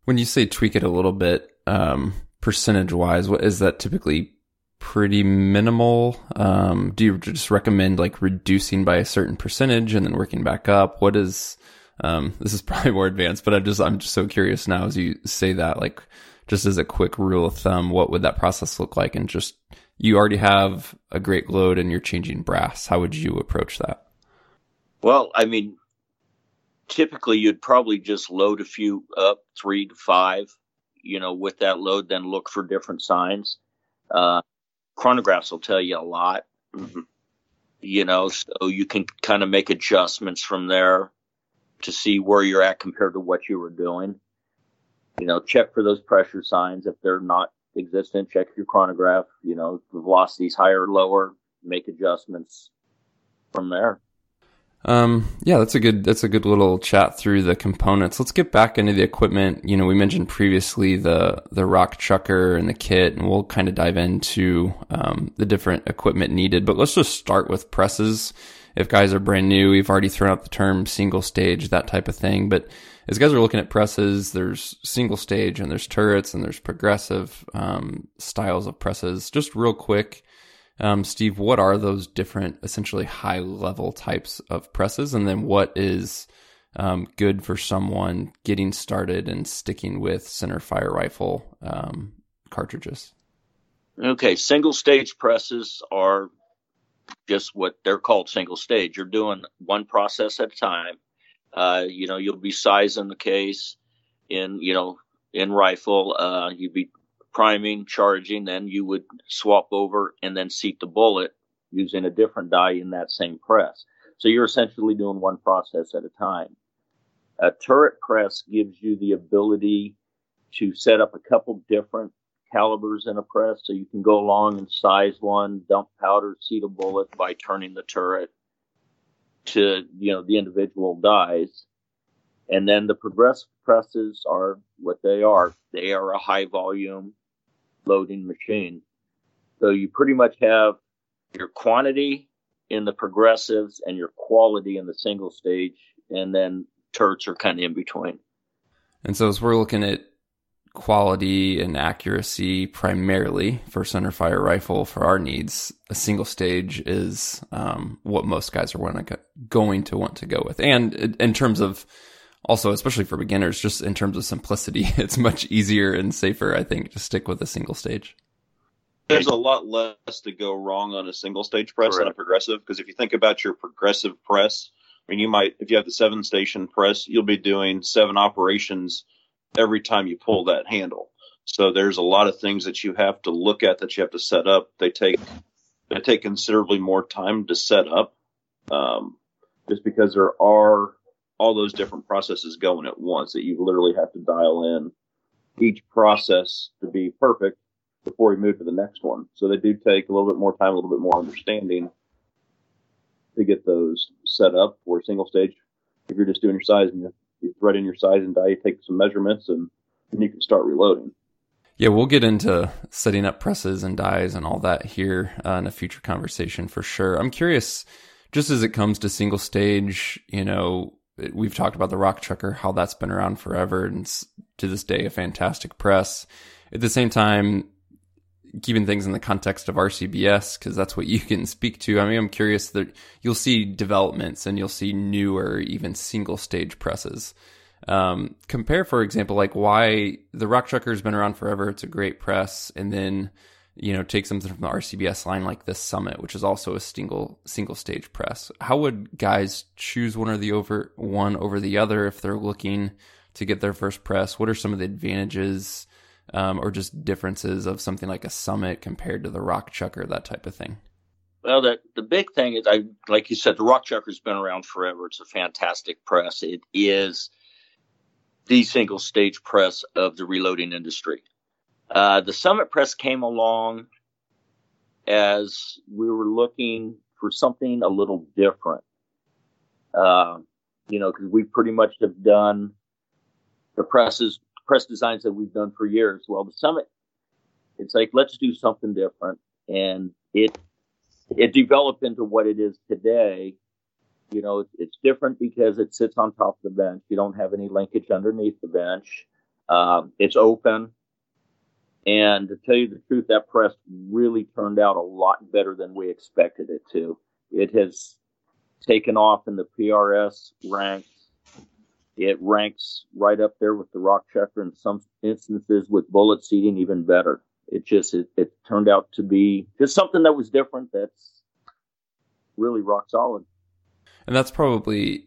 When you say tweak it a little bit, um, percentage wise, what is that typically pretty minimal? Um, do you just recommend like reducing by a certain percentage and then working back up? What is, um, this is probably more advanced, but I'm just, I'm just so curious now as you say that, like, just as a quick rule of thumb, what would that process look like? And just, you already have a great load and you're changing brass. How would you approach that?
Well, I mean, typically you'd probably just load a few up, three to five, you know, with that load, then look for different signs. Uh, chronographs will tell you a lot. Mm-hmm. You know, so you can kind of make adjustments from there to see where you're at compared to what you were doing. You know, check for those pressure signs. If they're not existent, check your chronograph. You know, the velocity's higher or lower, make adjustments from there.
Um, yeah, that's a good that's a good little chat through the components. Let's get back into the equipment. You know, we mentioned previously the the rock chucker and the kit, and we'll kind of dive into um, the different equipment needed. But let's just start with presses. If guys are brand new, we've already thrown out the term single stage, that type of thing. But as guys are looking at presses, there's single stage and there's turrets and there's progressive um, styles of presses. Just real quick, um, Steve, what are those different, essentially high level types of presses? And then what is um, good for someone getting started and sticking with center fire rifle um, cartridges?
Okay, single stage presses are just what they're called single stage. You're doing one process at a time. Uh, you know, you'll be sizing the case in, you know, in rifle. Uh, you'd be priming, charging, then you would swap over and then seat the bullet using a different die in that same press. So you're essentially doing one process at a time. A turret press gives you the ability to set up a couple different calibers in a press so you can go along and size one, dump powder, seat a bullet by turning the turret to, you know, the individual dies. And then the progressive presses are what they are. They are a high volume loading machine. So you pretty much have your quantity in the progressives and your quality in the single stage, and then turrets are kind of in between.
And so as we're looking at quality and accuracy primarily for centerfire rifle for our needs, a single stage is um, what most guys are going to want to go with. And in terms of also, especially for beginners, just in terms of simplicity, it's much easier and safer, I think, to stick with a single stage.
There's a lot less to go wrong on a single stage press Correct. than a progressive. Because if you think about your progressive press, I mean, you might, if you have the seven station press, you'll be doing seven operations every time you pull that handle. So there's a lot of things that you have to look at that you have to set up. They take, they take considerably more time to set up. Um, just because there are all those different processes going at once that you literally have to dial in each process to be perfect before we move to the next one. So they do take a little bit more time, a little bit more understanding to get those set up for single stage. If you're just doing your size and you, you thread in your size and die, you take some measurements and then you can start reloading.
Yeah, we'll get into setting up presses and dies and all that here uh, in a future conversation for sure. I'm curious, just as it comes to single stage, you know, we've talked about the rock chucker, how that's been around forever and to this day a fantastic press. At the same time, keeping things in the context of RCBS because that's what you can speak to. I mean, I'm curious that you'll see developments and you'll see newer, even single stage presses. Um, compare, for example, like why the Rock Chucker has been around forever. It's a great press, and then you know, take something from the RCBS line like this Summit, which is also a single single stage press. How would guys choose one or the over one over the other if they're looking to get their first press? What are some of the advantages um, or just differences of something like a Summit compared to the Rock Chucker, that type of thing?
Well, the the big thing is, I like you said, the Rock Chucker's been around forever. It's a fantastic press. It is the single stage press of the reloading industry. Uh, the Summit Press came along as we were looking for something a little different. Uh, you know, because we pretty much have done the presses, press designs that we've done for years. Well, the Summit, it's like let's do something different, and it it developed into what it is today. You know, it's, it's different because it sits on top of the bench. You don't have any linkage underneath the bench. Um, it's open. And to tell you the truth, that press really turned out a lot better than we expected it to. It has taken off in the PRS ranks. It ranks right up there with the rock chucker in some instances with bullet seating even better. It just it, it turned out to be just something that was different that's really rock solid.
And that's probably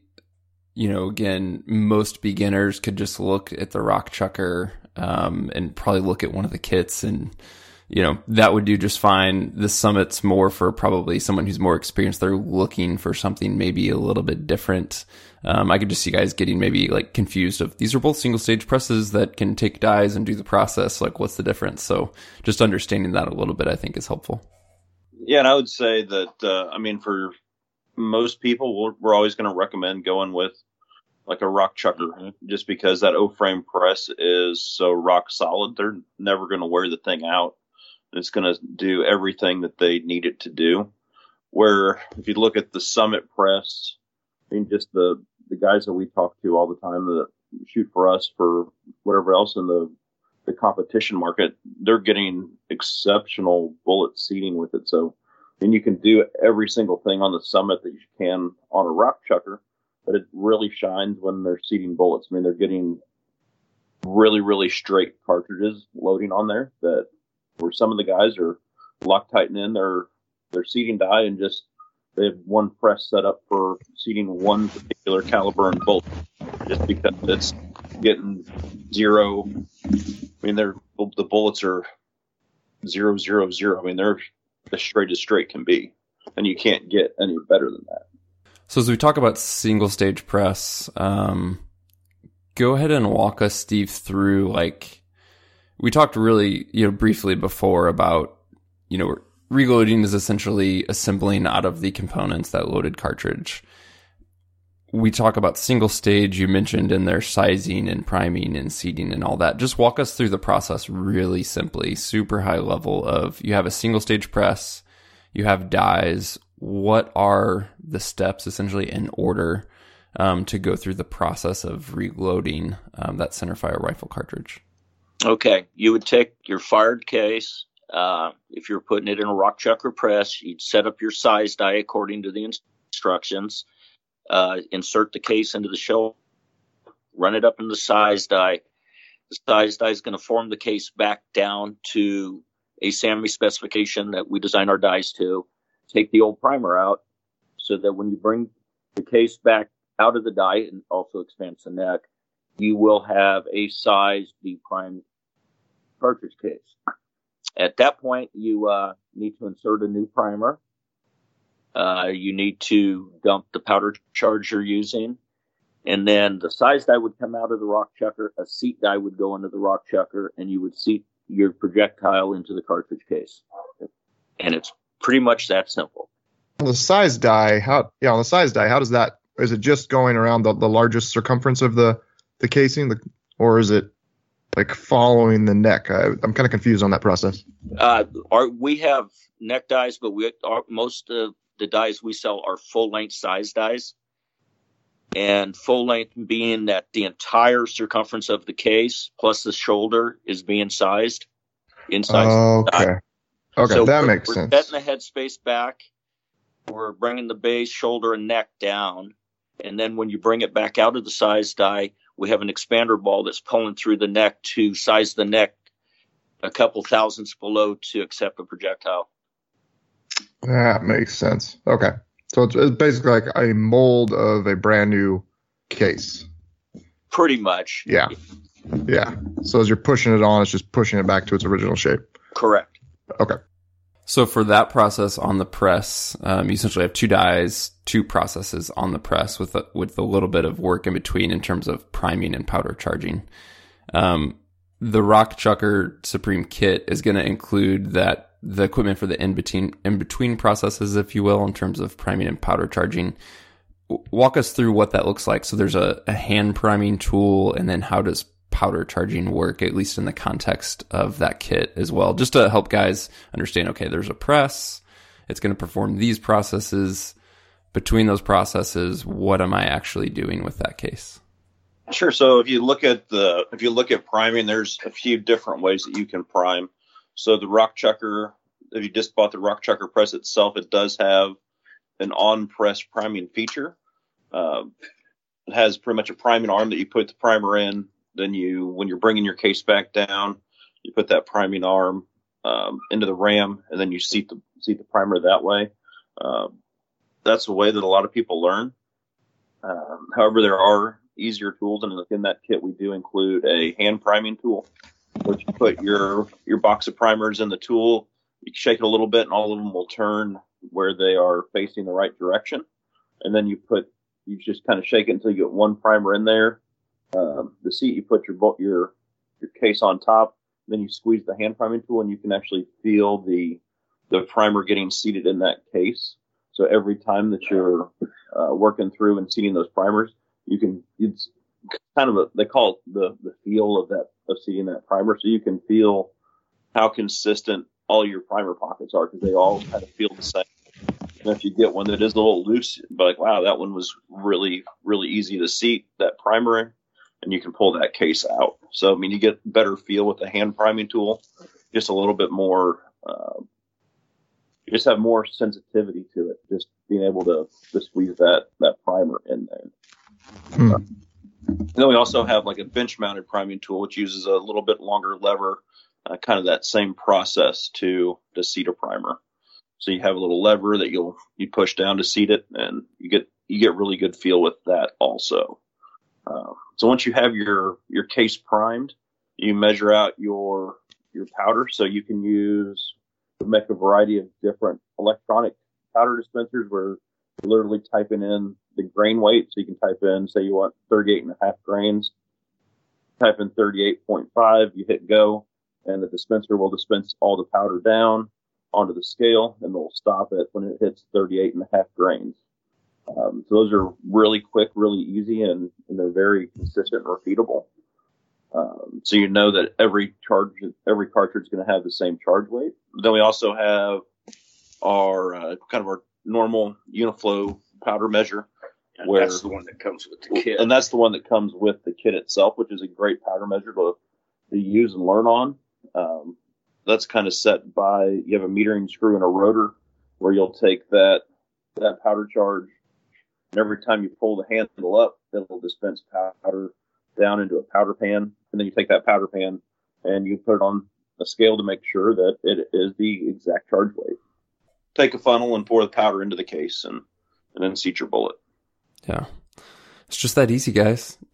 you know, again, most beginners could just look at the rock chucker um, and probably look at one of the kits and you know, that would do just fine. The summit's more for probably someone who's more experienced. They're looking for something maybe a little bit different. Um, I could just see guys getting maybe like confused of these are both single stage presses that can take dies and do the process. Like, what's the difference? So just understanding that a little bit, I think is helpful.
Yeah. And I would say that, uh, I mean, for most people, we're, we're always going to recommend going with like a rock chucker mm-hmm. just because that O frame press is so rock solid. They're never going to wear the thing out. It's going to do everything that they need it to do. Where if you look at the Summit press, I mean, just the the guys that we talk to all the time that shoot for us for whatever else in the the competition market, they're getting exceptional bullet seating with it. So, and you can do every single thing on the Summit that you can on a rock chucker, but it really shines when they're seating bullets. I mean, they're getting really, really straight cartridges loading on there that where some of the guys are Loctiting in their their seating die and just they have one press set up for seating one particular caliber and bolt, just because it's getting zero. I mean, they're the bullets are zero zero zero. I mean, they're as straight as straight can be, and you can't get any better than that.
So as we talk about single stage press, um, go ahead and walk us, Steve, through like we talked really, you know, briefly before about, you know, reloading is essentially assembling out of the components that loaded cartridge. We talk about single stage, you mentioned in their sizing and priming and seating and all that. Just walk us through the process really simply, super high level of you have a single stage press, you have dies. What are the steps essentially in order um, to go through the process of reloading um, that centerfire rifle cartridge?
Okay, you would take your fired case. Uh, if you're putting it in a rock chucker press, you'd set up your size die according to the instructions. Uh, insert the case into the shell, run it up in the size die. The size die is going to form the case back down to a SAAMI specification that we design our dies to. Take the old primer out so that when you bring the case back out of the die and also expands the neck, you will have a size D prime cartridge case. At that point, you uh, need to insert a new primer. Uh, you need to dump the powder charge you're using. And then the size die would come out of the rock chucker. A seat die would go into the rock chucker, and you would seat your projectile into the cartridge case. And it's pretty much that simple.
The size die, how yeah, on the size die, how does that? Is it just going around the, the largest circumference of the the casing, the, or is it like following the neck? I, am kind of confused on that process.
Uh, our, we have neck dies, but we our, most of the dies we sell are full length size dies. And full length being that the entire circumference of the case plus the shoulder is being sized inside.
Okay. Okay, so that makes
we're
sense.
We're setting the headspace back. We're bringing the base, shoulder, and neck down. And then when you bring it back out of the size die, we have an expander ball that's pulling through the neck to size the neck a couple thousandths below to accept a projectile.
That makes sense. Okay. So it's, it's basically like a mold of a brand new case.
Pretty much.
Yeah. Yeah. So as you're pushing it on, it's just pushing it back to its original shape.
Correct.
Okay.
So for that process on the press, um, you essentially have two dies, two processes on the press with a, with a little bit of work in between in terms of priming and powder charging. Um, the Rock Chucker Supreme kit is going to include that the equipment for the in between in between processes, if you will, in terms of priming and powder charging. Walk us through what that looks like. So there's a, a hand priming tool, and then how does powder charging work, at least in the context of that kit as well, just to help guys understand okay, there's a press, it's going to perform these processes. Between those processes, what am I actually doing with that case?
Sure. So if you look at the if you look at priming, there's a few different ways that you can prime. So the rock chucker, if you just bought the rock chucker press itself, it does have an on press priming feature. Uh, it has pretty much a priming arm that you put the primer in, then you, when you're bringing your case back down, you put that priming arm um, into the ram, and then you seat the seat the primer that way. Um, that's the way that a lot of people learn. Um, however, there are easier tools, and in that kit, we do include a hand priming tool which you put your your box of primers in the tool. You shake it a little bit, and all of them will turn where they are facing the right direction. And then you put you just kind of shake it until you get one primer in there. Um, the seat you put your your your case on top. Then you squeeze the hand priming tool, and you can actually feel the the primer getting seated in that case. So every time that you're uh, working through and seating those primers, you can it's kind of a they call it the the feel of that of seeing that primer, so you can feel how consistent all your primer pockets are because they all kind of feel the same. And if you get one that is a little loose, but like wow, that one was really really easy to seat that primer and you can pull that case out. So I mean, you get better feel with the hand priming tool, just a little bit more. Uh, you just have more sensitivity to it, just being able to, to squeeze that that primer in there.
Hmm.
And then we also have like a bench mounted priming tool, which uses a little bit longer lever, uh, kind of that same process to to seat a primer. So you have a little lever that you'll you push down to seat it, and you get you get really good feel with that also. Uh, so once you have your your case primed, you measure out your your powder. So you can use make a variety of different electronic powder dispensers where you're literally typing in the grain weight. So you can type in, say you want 38 and a half grains, type in 38.5, you hit go, and the dispenser will dispense all the powder down onto the scale and it'll stop it when it hits 38 and a half grains. Um, so those are really quick, really easy, and, and they're very consistent and repeatable. Um, so you know that every charge, every cartridge is going to have the same charge weight. Then we also have our uh, kind of our normal Uniflow powder measure,
And
Where-
that's the one that comes with the kit.
and that's the one that comes with the kit itself, which is a great powder measure to, to use and learn on. Um, that's kind of set by you have a metering screw and a rotor where you'll take that that powder charge, and every time you pull the handle up, it'll dispense powder down into a powder pan, and then you take that powder pan and you put it on a scale to make sure that it is the exact charge weight. Take a funnel and pour the powder into the case, and and then seat your bullet.
Yeah. It's just that easy, guys.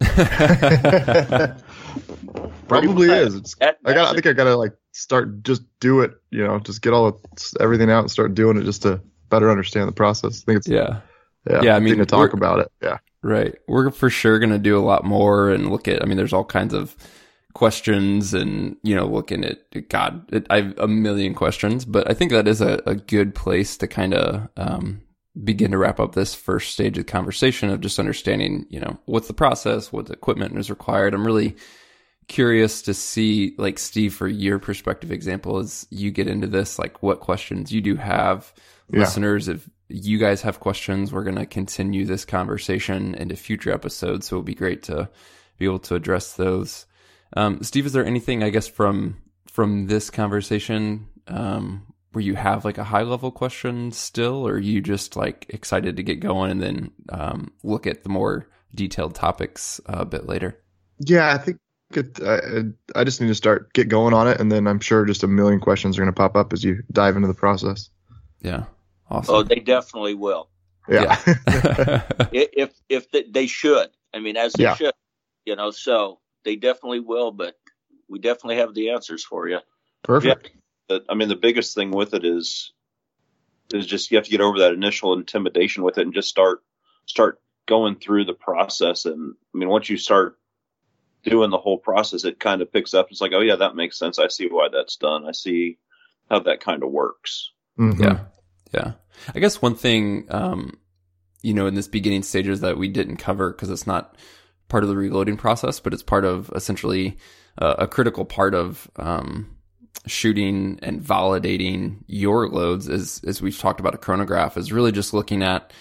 Probably is. It's, I got. I think I gotta like start. Just do it. You know, just get all of, everything out and start doing it just to better understand the process. I think it's
yeah.
Yeah.
Yeah, I mean,
to talk about it. Yeah.
Right. We're for sure going to do a lot more and look at, I mean, there's all kinds of questions and, you know, looking at, God, it, I have a million questions, but I think that is a, a good place to kind of, um, begin to wrap up this first stage of the conversation of just understanding, you know, what's the process, what equipment is required. I'm really curious to see, like, Steve, for your perspective example, as you get into this, like, what questions you do have.
Yeah.
Listeners, if you guys have questions, we're going to continue this conversation into future episodes. So it'll be great to be able to address those. Um, Steve, is there anything, I guess, from from this conversation um, where you have like a high level question still, or are you just like excited to get going and then um, look at the more detailed topics a bit later?
Yeah, I think it, I, I just need to start get going on it, and then I'm sure just a million questions are going to pop up as you dive into the process.
Yeah, awesome.
Oh, they definitely will.
Yeah.
I- If if they, they should, I mean, as they
Yeah.
should, you know. So they definitely will, but we definitely have the answers for you.
Perfect.
But, I mean, the biggest thing with it is is just you have to get over that initial intimidation with it and just start start going through the process. And I mean, once you start doing the whole process, it kind of picks up. It's like, oh yeah, that makes sense. I see why that's done. I see how that kind of works.
Mhm.
Yeah. Yeah. I guess one thing, um, you know, in this beginning stages that we didn't cover because it's not part of the reloading process, but it's part of essentially uh, a critical part of um, shooting and validating your loads, as as we've talked about a chronograph, is really just looking at,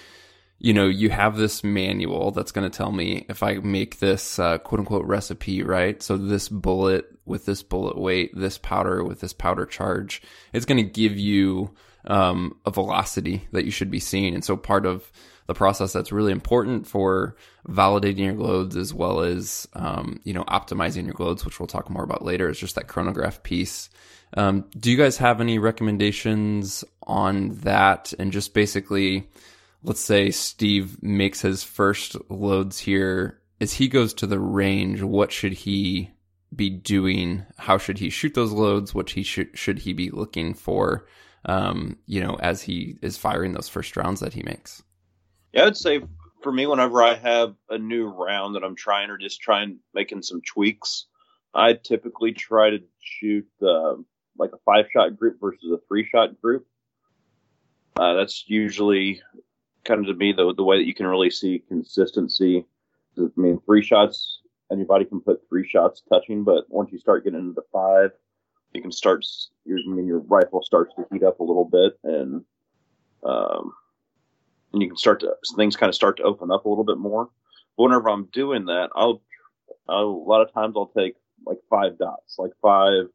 you know, you have this manual that's going to tell me if I make this uh, quote unquote recipe, right? So this bullet with this bullet weight, this powder with this powder charge, it's going to give you um, a velocity that you should be seeing. And so part of the process that's really important for validating your loads as well as, um, you know, optimizing your loads, which we'll talk more about later, is just that chronograph piece. Um, do you guys have any recommendations on that? And just basically, let's say Steve makes his first loads here. As he goes to the range, what should he be doing? How should he shoot those loads? What he should should he be looking for? Um, you know, as he is firing those first rounds that he makes.
Yeah, I'd say for me, whenever I have a new round that I'm trying or just trying making some tweaks, I typically try to shoot uh, like a five shot group versus a three shot group. Uh, that's usually kind of to me the the way that you can really see consistency. I mean, three shots anybody can put three shots touching, but once you start getting into the five, you can start. Your, I mean, your rifle starts to heat up a little bit, and um, and you can start to things kind of start to open up a little bit more. But whenever I'm doing that, I'll, I'll a lot of times I'll take like five dots, like five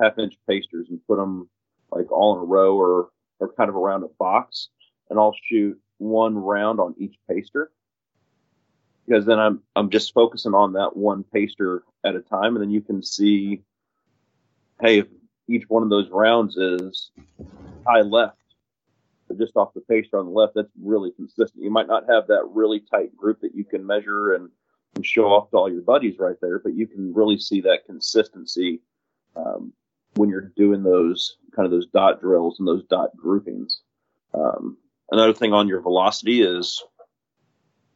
half inch pasters, and put them like all in a row or or kind of around a box, and I'll shoot one round on each paster because then I'm I'm just focusing on that one paster at a time, and then you can see, hey, if each one of those rounds is high left, just off the paster on the left, that's really consistent. You might not have that really tight group that you can measure and, and show off to all your buddies right there, but you can really see that consistency um, when you're doing those kind of those dot drills and those dot groupings. Um, another thing on your velocity is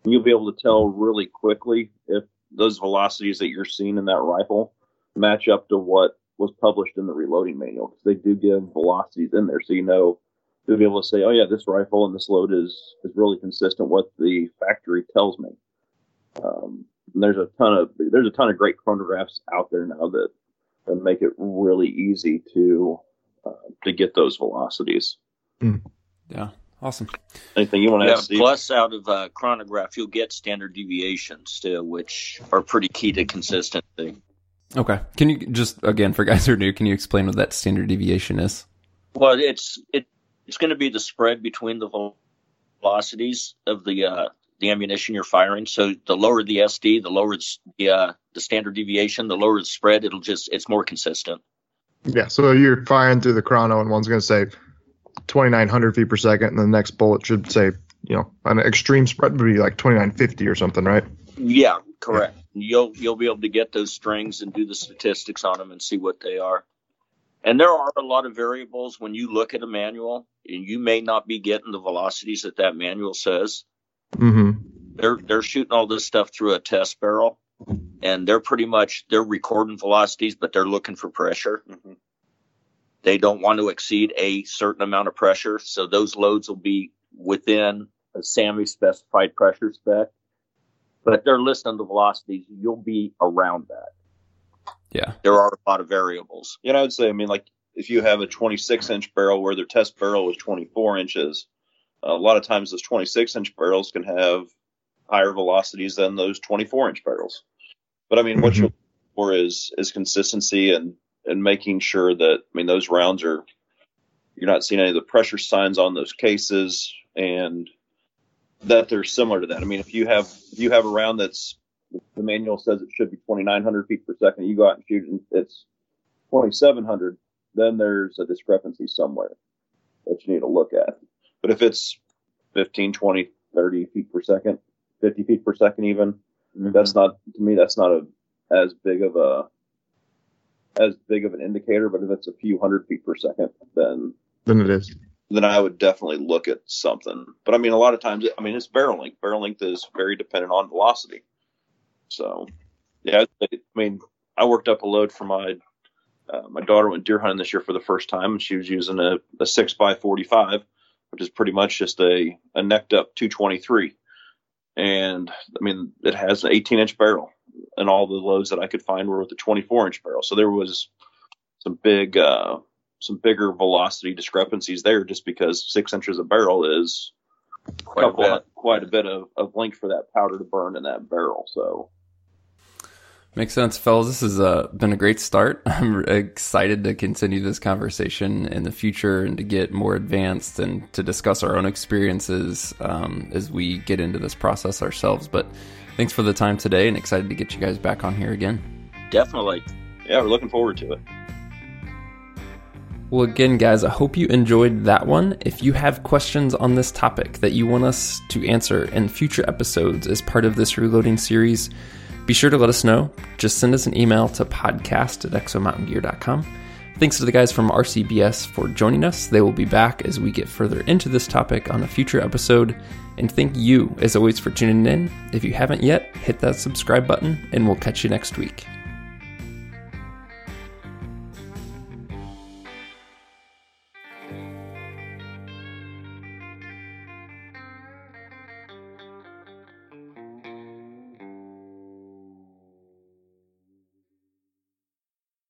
you'll be able to tell really quickly if those velocities that you're seeing in that rifle match up to what was published in the reloading manual because they do give velocities in there, so you know you'll be able to say, oh yeah, this rifle and this load is is really consistent what the factory tells me. Um, there's a ton of there's a ton of great chronographs out there now that that make it really easy to uh, to get those velocities.
Mm. Yeah, Awesome.
Anything you want to
yeah,
add, Steve?
Plus, out of uh, chronograph, you'll get standard deviations still, which are pretty key to consistency.
Okay. Can you just again for guys who are new, can you explain what that standard deviation is?
Well, it's it it's going to be the spread between the velocities of the uh, the ammunition you're firing. So the lower the SD, the lower the uh, the standard deviation, the lower the spread. It'll just it's more consistent.
Yeah. So you're firing through the chrono, and one's going to say 2,900 feet per second, and the next bullet should say, you know, an extreme spread would be like 2,950 or something, right?
Yeah, correct. Yeah. You'll you'll be able to get those strings and do the statistics on them and see what they are. And there are a lot of variables when you look at a manual, and you may not be getting the velocities that that manual says.
Mm-hmm.
They're they're shooting all this stuff through a test barrel, and they're pretty much they're recording velocities, but they're looking for pressure. Mm-hmm. They don't want to exceed a certain amount of pressure, so those loads will be within a SAAMI specified pressure spec. But they're listing the velocities, you'll be around that.
Yeah.
There are a lot of variables.
Yeah, I would say, I mean, like if you have a 26 inch barrel where their test barrel is 24 inches, a lot of times those 26 inch barrels can have higher velocities than those 24 inch barrels. But I mean, what mm-hmm. you're for is is consistency and and making sure that I mean those rounds are you're not seeing any of the pressure signs on those cases and that they're similar to that. I mean, if you have if you have a round that's the manual says it should be 2,900 feet per second, you go out and shoot and it's 2,700, then there's a discrepancy somewhere that you need to look at. But if it's 15, 20, 30 feet per second, 50 feet per second, even mm-hmm. that's not to me that's not a as big of a as big of an indicator, but if it's a few hundred feet per second, then
then it is.
Then I would definitely look at something. But I mean, a lot of times, I mean, it's barrel length. Barrel length is very dependent on velocity. So, yeah, I mean, I worked up a load for my uh, my daughter went deer hunting this year for the first time, and she was using a, a six by forty five, which is pretty much just a a necked up two twenty three. And I mean, it has an 18 inch barrel and all the loads that I could find were with a 24 inch barrel. So there was some big, uh, some bigger velocity discrepancies there just because six inches of barrel is quite, couple, a, quite a bit of, of length for that powder to burn in that barrel. So
Makes sense, fellas. This has uh, been a great start. I'm excited to continue this conversation in the future and to get more advanced and to discuss our own experiences um, as we get into this process ourselves. But thanks for the time today and excited to get you guys back on here again.
Definitely.
Yeah, we're looking forward to it.
Well, again, guys, I hope you enjoyed that one. If you have questions on this topic that you want us to answer in future episodes as part of this reloading series, Be sure to let us know. Just send us an email to podcast at exomountaingear.com. Thanks to the guys from RCBS for joining us. They will be back as we get further into this topic on a future episode. And thank you, as always, for tuning in. If you haven't yet, hit that subscribe button, and we'll catch you next week.